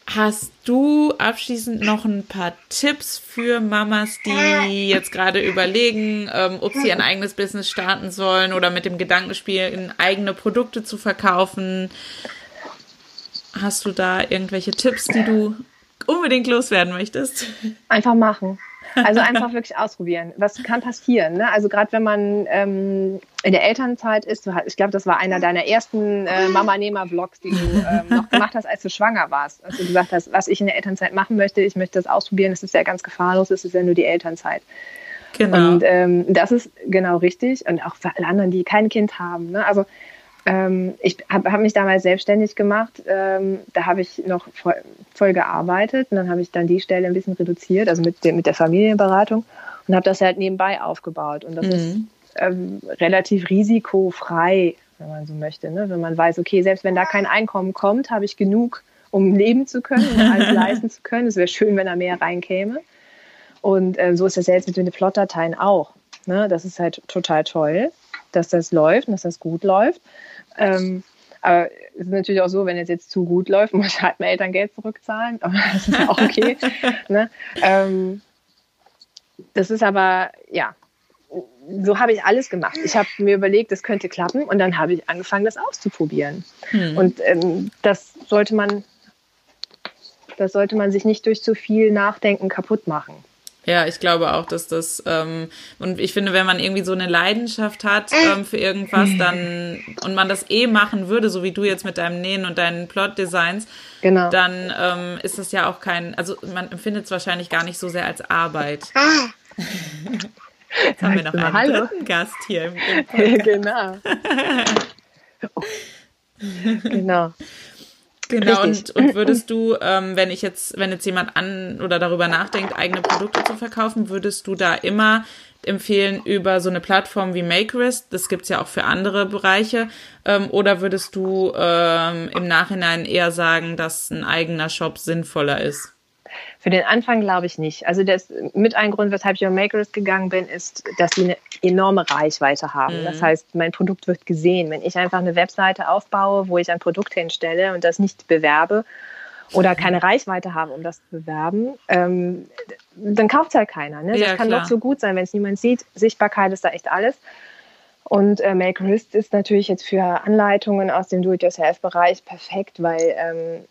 hast du abschließend noch ein paar Tipps für Mamas, die jetzt gerade überlegen, ähm, ob sie ein eigenes Business starten sollen oder mit dem Gedanken spielen, eigene Produkte zu verkaufen? Hast du da irgendwelche Tipps, die du unbedingt loswerden möchtest? Einfach machen. Also einfach wirklich ausprobieren. Was kann passieren? Ne? Also gerade wenn man ähm, in der Elternzeit ist, ich glaube, das war einer deiner ersten äh, Mama-Nehmer-Vlogs, die du ähm, noch gemacht hast, als du schwanger warst. Als du gesagt hast, was ich in der Elternzeit machen möchte, ich möchte das ausprobieren, es ist ja ganz gefahrlos, es ist ja nur die Elternzeit. Genau. Und ähm, das ist genau richtig. Und auch für alle anderen, die kein Kind haben. Ne? Also ähm, ich habe hab mich damals selbstständig gemacht. Ähm, da habe ich noch voll, voll, gearbeitet und dann habe ich dann die Stelle ein bisschen reduziert, also mit, de, mit der Familienberatung und habe das halt nebenbei aufgebaut. Und das mhm. ist ähm, relativ risikofrei, wenn man so möchte. Ne? Wenn man weiß, okay, selbst wenn da kein Einkommen kommt, habe ich genug, um leben zu können, um alles leisten zu können. Es wäre schön, wenn da mehr reinkäme. Und äh, so ist das jetzt mit den Plotdateien auch. Ne? Das ist halt total toll, dass das läuft und dass das gut läuft. Ähm, aber es ist natürlich auch so, wenn es jetzt zu gut läuft, muss ich halt mein Elterngeld zurückzahlen. Aber das ist ja auch okay. ne? ähm, das ist aber, ja, so habe ich alles gemacht. Ich habe mir überlegt, das könnte klappen und dann habe ich angefangen, das auszuprobieren. Hm. Und ähm, das sollte man, das sollte man sich nicht durch zu viel Nachdenken kaputt machen. Ja, ich glaube auch, dass das ähm, und ich finde, wenn man irgendwie so eine Leidenschaft hat ähm, für irgendwas, dann und man das eh machen würde, so wie du jetzt mit deinem Nähen und deinen Plot-Designs, genau. dann ähm, ist es ja auch kein, also man empfindet es wahrscheinlich gar nicht so sehr als Arbeit. Ah. Jetzt haben wir noch einen Hallo. dritten Gast hier im, im Genau. genau. Genau, und, und würdest du, ähm, wenn ich jetzt, wenn jetzt jemand an oder darüber nachdenkt, eigene Produkte zu verkaufen, würdest du da immer empfehlen über so eine Plattform wie Makerist? Das gibt's ja auch für andere Bereiche. Ähm, oder würdest du ähm, im Nachhinein eher sagen, dass ein eigener Shop sinnvoller ist? Für den Anfang glaube ich nicht. Also das mit ein Grund, weshalb ich auf Makerist gegangen bin, ist, dass sie eine enorme Reichweite haben. Mhm. Das heißt, mein Produkt wird gesehen. Wenn ich einfach eine Webseite aufbaue, wo ich ein Produkt hinstelle und das nicht bewerbe oder keine Reichweite habe, um das zu bewerben, ähm, dann kauft es halt keiner. Ne? Das ja, kann klar. doch so gut sein, wenn es niemand sieht. Sichtbarkeit ist da echt alles. Und äh, Makerist ist natürlich jetzt für Anleitungen aus dem Do-it-yourself-Bereich perfekt, weil ähm,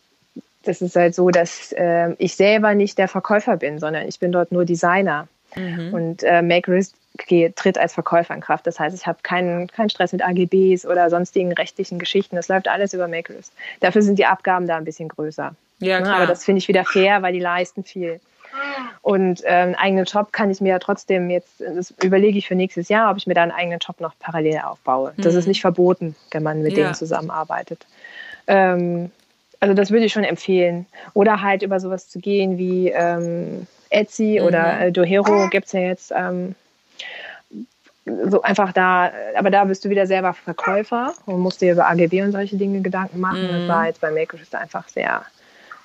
das ist halt so, dass äh, ich selber nicht der Verkäufer bin, sondern ich bin dort nur Designer. Mhm. Und äh, Make Risk tritt als Verkäufer in Kraft. Das heißt, ich habe keinen, keinen Stress mit AGBs oder sonstigen rechtlichen Geschichten. Das läuft alles über Make Risk. Dafür sind die Abgaben da ein bisschen größer. Ja, klar. Aber das finde ich wieder fair, weil die leisten viel. Und ähm, einen eigenen Job kann ich mir ja trotzdem jetzt, das überlege ich für nächstes Jahr, ob ich mir da einen eigenen Job noch parallel aufbaue. Das mhm. ist nicht verboten, wenn man mit ja. denen zusammenarbeitet. Ähm, also das würde ich schon empfehlen. Oder halt über sowas zu gehen wie ähm, Etsy mhm. oder äh, Dohero gibt es ja jetzt. Ähm, so einfach da, aber da bist du wieder selber Verkäufer und musst dir über AGB und solche Dinge Gedanken machen. Mhm. Das war jetzt bei Makerspace einfach sehr,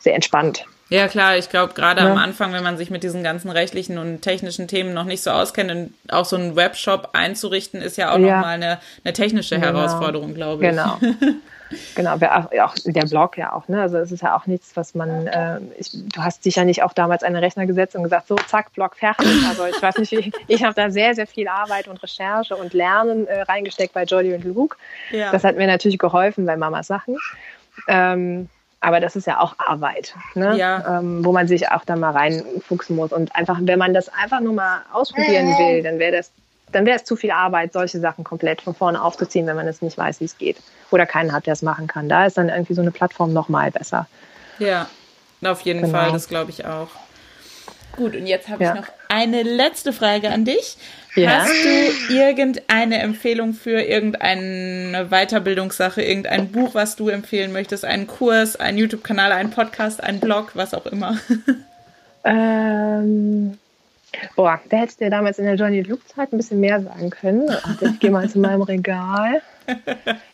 sehr entspannt. Ja, klar, ich glaube, gerade ja. am Anfang, wenn man sich mit diesen ganzen rechtlichen und technischen Themen noch nicht so auskennt, auch so einen Webshop einzurichten, ist ja auch ja. nochmal eine, eine technische genau. Herausforderung, glaube ich. Genau. Genau, auch der Blog ja auch. Ne? Also es ist ja auch nichts, was man. Äh, ich, du hast dich ja nicht auch damals an den Rechner gesetzt und gesagt, so zack, Blog fertig. Also ich weiß nicht, ich, ich habe da sehr, sehr viel Arbeit und Recherche und Lernen äh, reingesteckt bei Jolly und Luke. Ja. Das hat mir natürlich geholfen bei Mamas Sachen. Ähm, aber das ist ja auch Arbeit, ne? ja. Ähm, wo man sich auch da mal reinfuchsen muss. Und einfach, wenn man das einfach nur mal ausprobieren will, dann wäre das dann wäre es zu viel Arbeit, solche Sachen komplett von vorne aufzuziehen, wenn man es nicht weiß, wie es geht. Oder keinen hat, der es machen kann. Da ist dann irgendwie so eine Plattform nochmal besser. Ja, auf jeden genau. Fall, das glaube ich auch. Gut, und jetzt habe ja. ich noch eine letzte Frage an dich. Ja. Hast du irgendeine Empfehlung für irgendeine Weiterbildungssache, irgendein Buch, was du empfehlen möchtest, einen Kurs, einen YouTube-Kanal, einen Podcast, einen Blog, was auch immer? Ähm, Boah, da hättest du ja damals in der Johnny Luke Zeit ein bisschen mehr sagen können. ich gehe mal zu meinem Regal.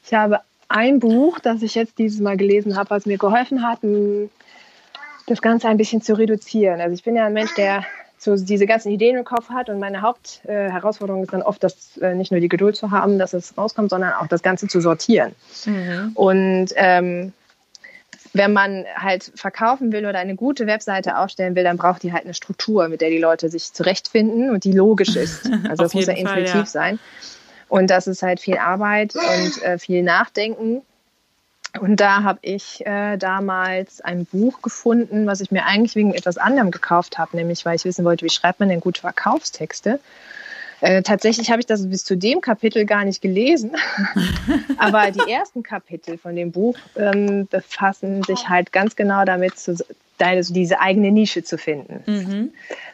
Ich habe ein Buch, das ich jetzt dieses Mal gelesen habe, was mir geholfen hat, das Ganze ein bisschen zu reduzieren. Also ich bin ja ein Mensch, der so diese ganzen Ideen im Kopf hat und meine Hauptherausforderung ist dann oft, das äh, nicht nur die Geduld zu haben, dass es rauskommt, sondern auch das Ganze zu sortieren. Mhm. Und ähm, wenn man halt verkaufen will oder eine gute Webseite aufstellen will, dann braucht die halt eine Struktur, mit der die Leute sich zurechtfinden und die logisch ist. Also das muss ja intuitiv ja. sein. Und das ist halt viel Arbeit und äh, viel Nachdenken. Und da habe ich äh, damals ein Buch gefunden, was ich mir eigentlich wegen etwas anderem gekauft habe, nämlich weil ich wissen wollte, wie schreibt man denn gute Verkaufstexte. Äh, tatsächlich habe ich das bis zu dem Kapitel gar nicht gelesen, aber die ersten Kapitel von dem Buch ähm, befassen sich halt ganz genau damit, zu, deine, so diese eigene Nische zu finden, mhm.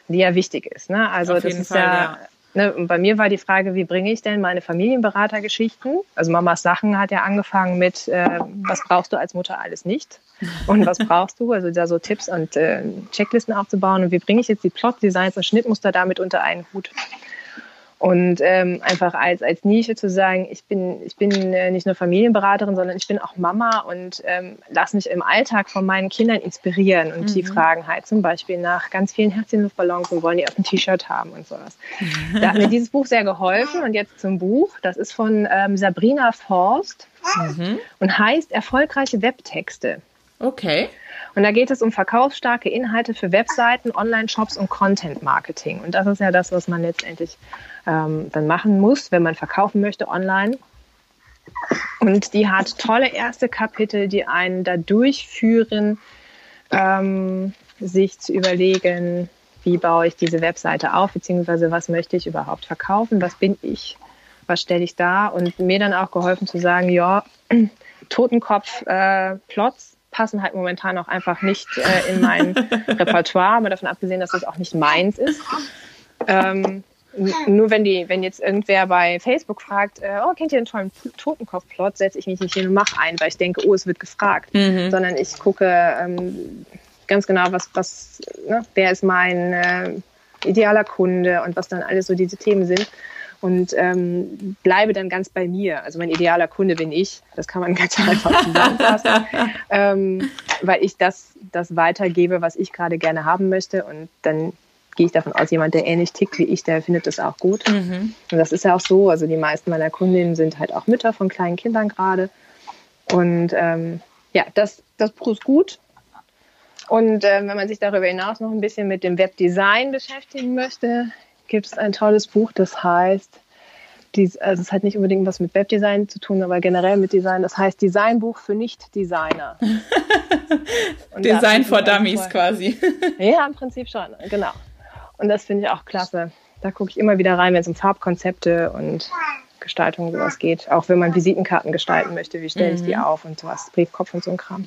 die ja wichtig ist. Ne? Also Auf das ist Fall, ja, ja. Ne, bei mir war die Frage, wie bringe ich denn meine Familienberatergeschichten? Also Mamas Sachen hat ja angefangen mit, äh, was brauchst du als Mutter alles nicht? Und was brauchst du? Also da so Tipps und äh, Checklisten aufzubauen. Und wie bringe ich jetzt die Plot-Designs und Schnittmuster damit unter einen Hut? Und ähm, einfach als, als Nische zu sagen, ich bin, ich bin äh, nicht nur Familienberaterin, sondern ich bin auch Mama und ähm, lass mich im Alltag von meinen Kindern inspirieren. Und mhm. die fragen halt zum Beispiel nach ganz vielen Herzchenluftballons und wollen die auf ein T-Shirt haben und sowas. Da hat mir dieses Buch sehr geholfen. Und jetzt zum Buch. Das ist von ähm, Sabrina Forst mhm. und heißt Erfolgreiche Webtexte. Okay. Und da geht es um verkaufsstarke Inhalte für Webseiten, Online-Shops und Content-Marketing. Und das ist ja das, was man letztendlich ähm, dann machen muss, wenn man verkaufen möchte online. Und die hat tolle erste Kapitel, die einen da durchführen, ähm, sich zu überlegen, wie baue ich diese Webseite auf, beziehungsweise was möchte ich überhaupt verkaufen, was bin ich, was stelle ich da und mir dann auch geholfen zu sagen, ja, Totenkopf-Plots äh, passen halt momentan auch einfach nicht äh, in mein Repertoire, aber davon abgesehen, dass das auch nicht meins ist. Ähm, nur wenn die, wenn jetzt irgendwer bei Facebook fragt, äh, oh, kennt ihr einen tollen Totenkopfplot, setze ich mich nicht hin und mache ein, weil ich denke, oh, es wird gefragt, mhm. sondern ich gucke ähm, ganz genau, was, was, ne, wer ist mein äh, idealer Kunde und was dann alles so diese Themen sind und ähm, bleibe dann ganz bei mir. Also mein idealer Kunde bin ich. Das kann man ganz einfach zusammenfassen, ähm, weil ich das, das weitergebe, was ich gerade gerne haben möchte und dann gehe ich davon aus, jemand, der ähnlich tickt wie ich, der findet das auch gut. Mhm. Und das ist ja auch so. Also die meisten meiner Kundinnen sind halt auch Mütter von kleinen Kindern gerade. Und ähm, ja, das, das Buch ist gut. Und äh, wenn man sich darüber hinaus noch ein bisschen mit dem Webdesign beschäftigen möchte, gibt es ein tolles Buch, das heißt, dies, also es hat nicht unbedingt was mit Webdesign zu tun, aber generell mit Design. Das heißt Designbuch für Nicht-Designer. Design for Dummies quasi. ja, im Prinzip schon, genau. Und das finde ich auch klasse. Da gucke ich immer wieder rein, wenn es um Farbkonzepte und Gestaltung sowas geht. Auch wenn man Visitenkarten gestalten möchte, wie stelle ich die mhm. auf und sowas, Briefkopf und so ein Kram.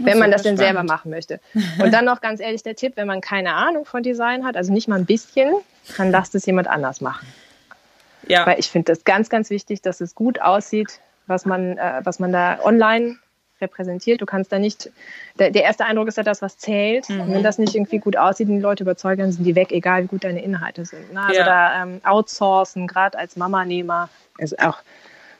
wenn man das denn selber machen möchte. Und dann noch ganz ehrlich der Tipp, wenn man keine Ahnung von Design hat, also nicht mal ein bisschen, dann lasst es jemand anders machen. Ja. Weil ich finde das ganz, ganz wichtig, dass es gut aussieht, was man, äh, was man da online repräsentiert. Du kannst da nicht, der, der erste Eindruck ist ja das, was zählt. Mhm. Und wenn das nicht irgendwie gut aussieht und die Leute überzeugen, dann sind die weg, egal wie gut deine Inhalte sind. Ne? Also ja. da ähm, outsourcen, gerade als Mama-Nehmer, ist auch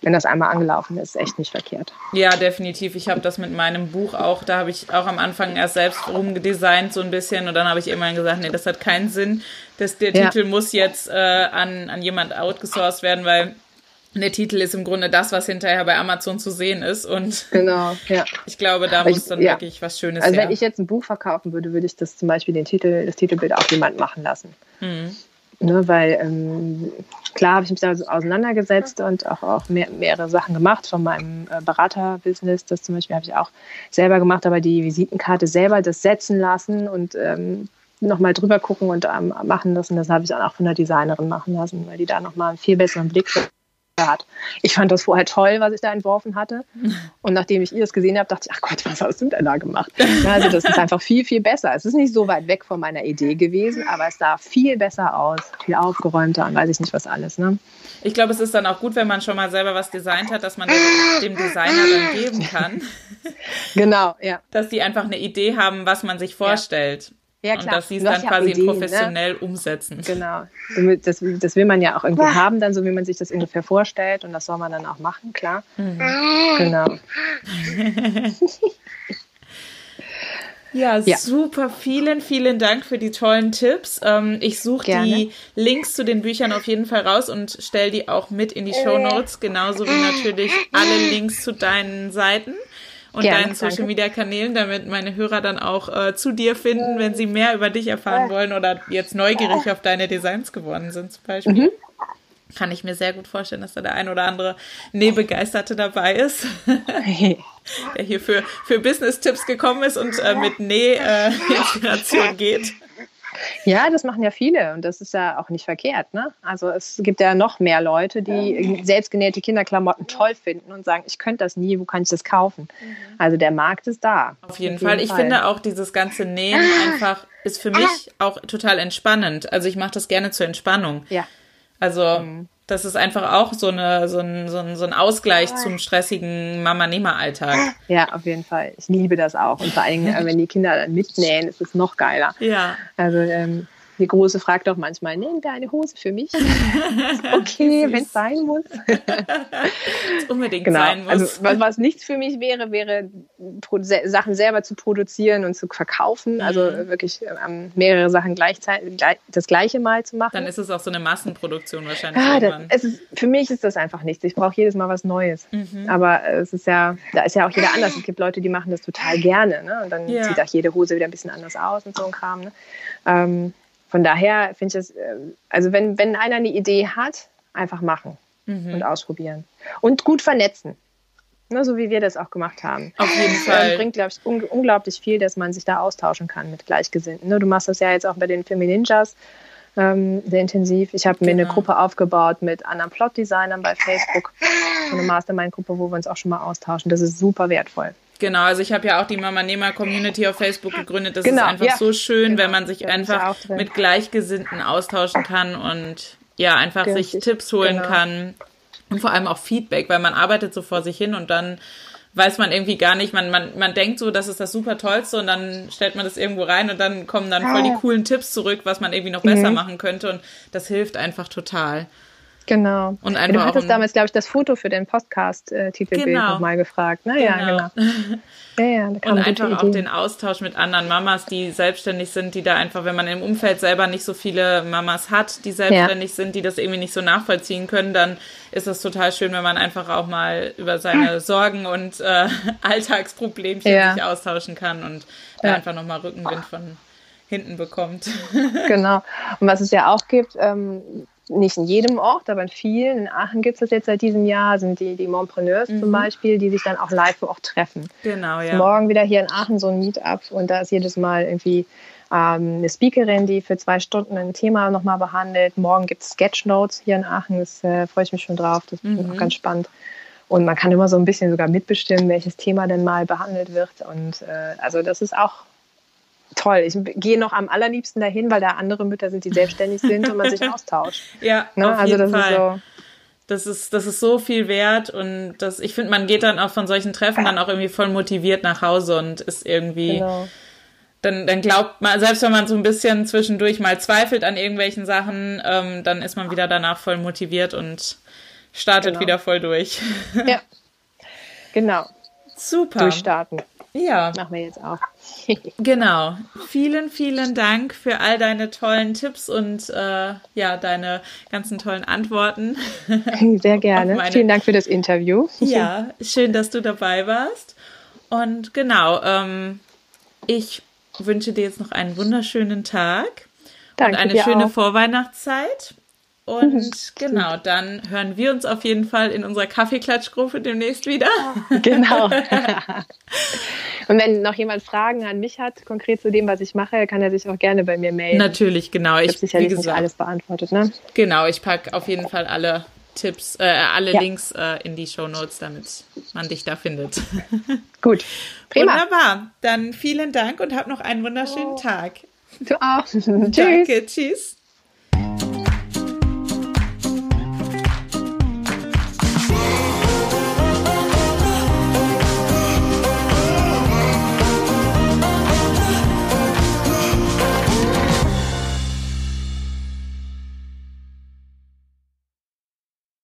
wenn das einmal angelaufen ist, echt nicht verkehrt. Ja, definitiv. Ich habe das mit meinem Buch auch, da habe ich auch am Anfang erst selbst rumgedesignt so ein bisschen und dann habe ich irgendwann gesagt, nee, das hat keinen Sinn. Das, der ja. Titel muss jetzt äh, an, an jemand outgesourced werden, weil der Titel ist im Grunde das, was hinterher bei Amazon zu sehen ist. Und genau, ja. ich glaube, da muss dann ja. wirklich was Schönes Also her. wenn ich jetzt ein Buch verkaufen würde, würde ich das zum Beispiel den Titel, das Titelbild auch jemand machen lassen. Mhm. Ne, weil ähm, klar habe ich mich da auseinandergesetzt und auch, auch mehr, mehrere Sachen gemacht von meinem äh, Beraterbusiness. Das zum Beispiel habe ich auch selber gemacht, aber die Visitenkarte selber das setzen lassen und ähm, nochmal drüber gucken und ähm, machen lassen. Das habe ich dann auch von der Designerin machen lassen, weil die da nochmal einen viel besseren Blick hat. Ich fand das vorher toll, was ich da entworfen hatte. Und nachdem ich ihr das gesehen habe, dachte ich, ach Gott, was hast du denn da gemacht? also das ist einfach viel, viel besser. Es ist nicht so weit weg von meiner Idee gewesen, aber es sah viel besser aus, viel aufgeräumter und weiß ich nicht was alles. Ne? Ich glaube, es ist dann auch gut, wenn man schon mal selber was designt hat, dass man dem Designer dann geben kann. Genau, ja. Dass die einfach eine Idee haben, was man sich vorstellt. Ja. Ja, klar. Und dass sie es dann quasi Ideen, ne? professionell ne? umsetzen. Genau. Das, das, will man ja auch irgendwie haben, dann so wie man sich das ungefähr vorstellt. Und das soll man dann auch machen, klar. Mhm. Genau. Ja, ja, super. Vielen, vielen Dank für die tollen Tipps. Ähm, ich suche die Links zu den Büchern auf jeden Fall raus und stelle die auch mit in die Show Notes, genauso wie natürlich alle Links zu deinen Seiten und Gerne, deinen Social Media Kanälen, damit meine Hörer dann auch äh, zu dir finden, wenn sie mehr über dich erfahren wollen oder jetzt neugierig auf deine Designs geworden sind, zum Beispiel. Mhm. Kann ich mir sehr gut vorstellen, dass da der ein oder andere Nähbegeisterte dabei ist, der hier für, für Business-Tipps gekommen ist und äh, mit Näh-Inspiration äh, geht. Ja, das machen ja viele und das ist ja auch nicht verkehrt. Ne? Also es gibt ja noch mehr Leute, die selbstgenähte Kinderklamotten toll finden und sagen, ich könnte das nie, wo kann ich das kaufen? Mhm. Also der Markt ist da. Auf jeden, jeden Fall. Ich finde auch dieses ganze Nähen einfach ist für mich auch total entspannend. Also ich mache das gerne zur Entspannung. Ja. Also mhm. Das ist einfach auch so, eine, so, ein, so, ein, so ein Ausgleich zum stressigen Mama-Nehmer-Alltag. Ja, auf jeden Fall. Ich liebe das auch. Und vor allem, wenn die Kinder dann mitnähen, ist es noch geiler. Ja. Also, ähm, Die Große fragt auch manchmal, nehmen wir eine Hose für mich? okay, wenn es sein muss. unbedingt genau. sein muss. Also was, was nichts für mich wäre, wäre Sachen selber zu produzieren und zu verkaufen. Also mhm. Also wirklich ähm, mehrere Sachen gleichzeitig gleich, das gleiche Mal zu machen. Dann ist es auch so eine Massenproduktion wahrscheinlich. Ah, das, ist, für mich ist das einfach nichts. Ich brauche jedes Mal was Neues. Mhm. Aber es ist ja, da ist ja auch jeder anders. Es gibt Leute, die machen das total gerne. Ne? Und dann ja. sieht auch jede Hose wieder ein bisschen anders aus und so ein Kram. Ne? Ähm, von daher finde ich es, äh, also wenn, wenn einer eine Idee hat, einfach machen mhm. und ausprobieren. Und gut vernetzen. Ne, so wie wir das auch gemacht haben. Auf jeden Fall. Das bringt, glaube ich, un unglaublich viel, dass man sich da austauschen kann mit Gleichgesinnten. Ne, du machst das ja jetzt auch bei den Femininjas ähm, sehr intensiv. Ich habe genau. mir eine genau. Gruppe aufgebaut mit anderen Plot-Designern bei Facebook. So eine Mastermind-Gruppe, wo wir uns auch schon mal austauschen. Das ist super wertvoll. Genau, also ich habe ja auch die Mama Nehmer Community auf Facebook gegründet. Das genau, ist einfach ja. so schön, genau. wenn man sich einfach mit Gleichgesinnten austauschen kann und ja, einfach Richtig. sich Tipps holen genau. kann und vor allem auch Feedback, weil man arbeitet so vor sich hin und dann weiß man irgendwie gar nicht, man, man, man denkt so, das ist das super Tollste und dann stellt man das irgendwo rein und dann kommen dann voll die ah. coolen Tipps zurück, was man irgendwie noch besser mhm. machen könnte und das hilft einfach total. Genau. Und einfach du hattest damals, glaube ich, das Foto für den Podcast-Titelbild genau. nochmal gefragt. Ne? Ja, genau. Ja, ja, und einfach auch den Austausch mit anderen Mamas, die selbstständig sind, die da einfach, wenn man im Umfeld selber nicht so viele Mamas hat, die selbstständig ja. sind, die das irgendwie nicht so nachvollziehen können, dann ist es total schön, wenn man einfach auch mal über seine Sorgen und äh, Alltagsproblemchen ja. sich austauschen kann und ja. einfach nochmal Rückenwind von hinten bekommt. genau. Und was es ja auch gibt, ähm, nicht in jedem Ort, aber in vielen. In Aachen gibt es das jetzt seit diesem Jahr, sind die, die Montpreneurs mhm. zum Beispiel, die sich dann auch live vor Ort treffen. Genau, ja. Morgen wieder hier in Aachen so ein Meetup und da ist jedes Mal irgendwie ähm, eine Speakerin, die für zwei Stunden ein Thema nochmal behandelt. Morgen gibt es Sketchnotes hier in Aachen, das äh, freue ich mich schon drauf, das ist mhm. auch ganz spannend. Und man kann immer so ein bisschen sogar mitbestimmen, welches Thema denn mal behandelt wird. Und äh, also das ist auch toll. Ich gehe noch am allerliebsten dahin, weil da andere Mütter sind, die selbstständig sind und man sich austauscht. Ja, ne? auf also jeden das Fall. Ist so das ist, das ist so viel wert und das, ich finde, man geht dann auch von solchen Treffen dann auch irgendwie voll motiviert nach Hause und ist irgendwie, genau. dann, dann glaubt man, selbst wenn man so ein bisschen zwischendurch mal zweifelt an irgendwelchen Sachen, ähm, dann ist man wieder danach voll motiviert und startet genau. wieder voll durch. Ja, genau. Super. Durchstarten. Ja. Machen wir jetzt auch. genau. Vielen, vielen Dank für all deine tollen Tipps und äh, ja, deine ganzen tollen Antworten. Sehr gerne. Meine... Vielen Dank für das Interview. Ja, schön, dass du dabei warst. Und genau, ähm, ich wünsche dir jetzt noch einen wunderschönen Tag Danke und eine schöne auch. Vorweihnachtszeit. Und mhm. genau, dann hören wir uns auf jeden Fall in unserer Kaffeeklatschgruppe demnächst wieder. Genau. Und wenn noch jemand Fragen an mich hat, konkret zu dem, was ich mache, kann er sich auch gerne bei mir melden. Natürlich, genau. Ich habe sicherlich gesagt, nicht alles beantwortet, ne? Genau, ich packe auf jeden Fall alle Tipps, äh, alle ja. Links äh, in die Show Notes, damit man dich da findet. Gut, prima. Wunderbar. Dann vielen Dank und hab noch einen wunderschönen oh. Tag. Du auch. Tschüss. Danke, tschüss.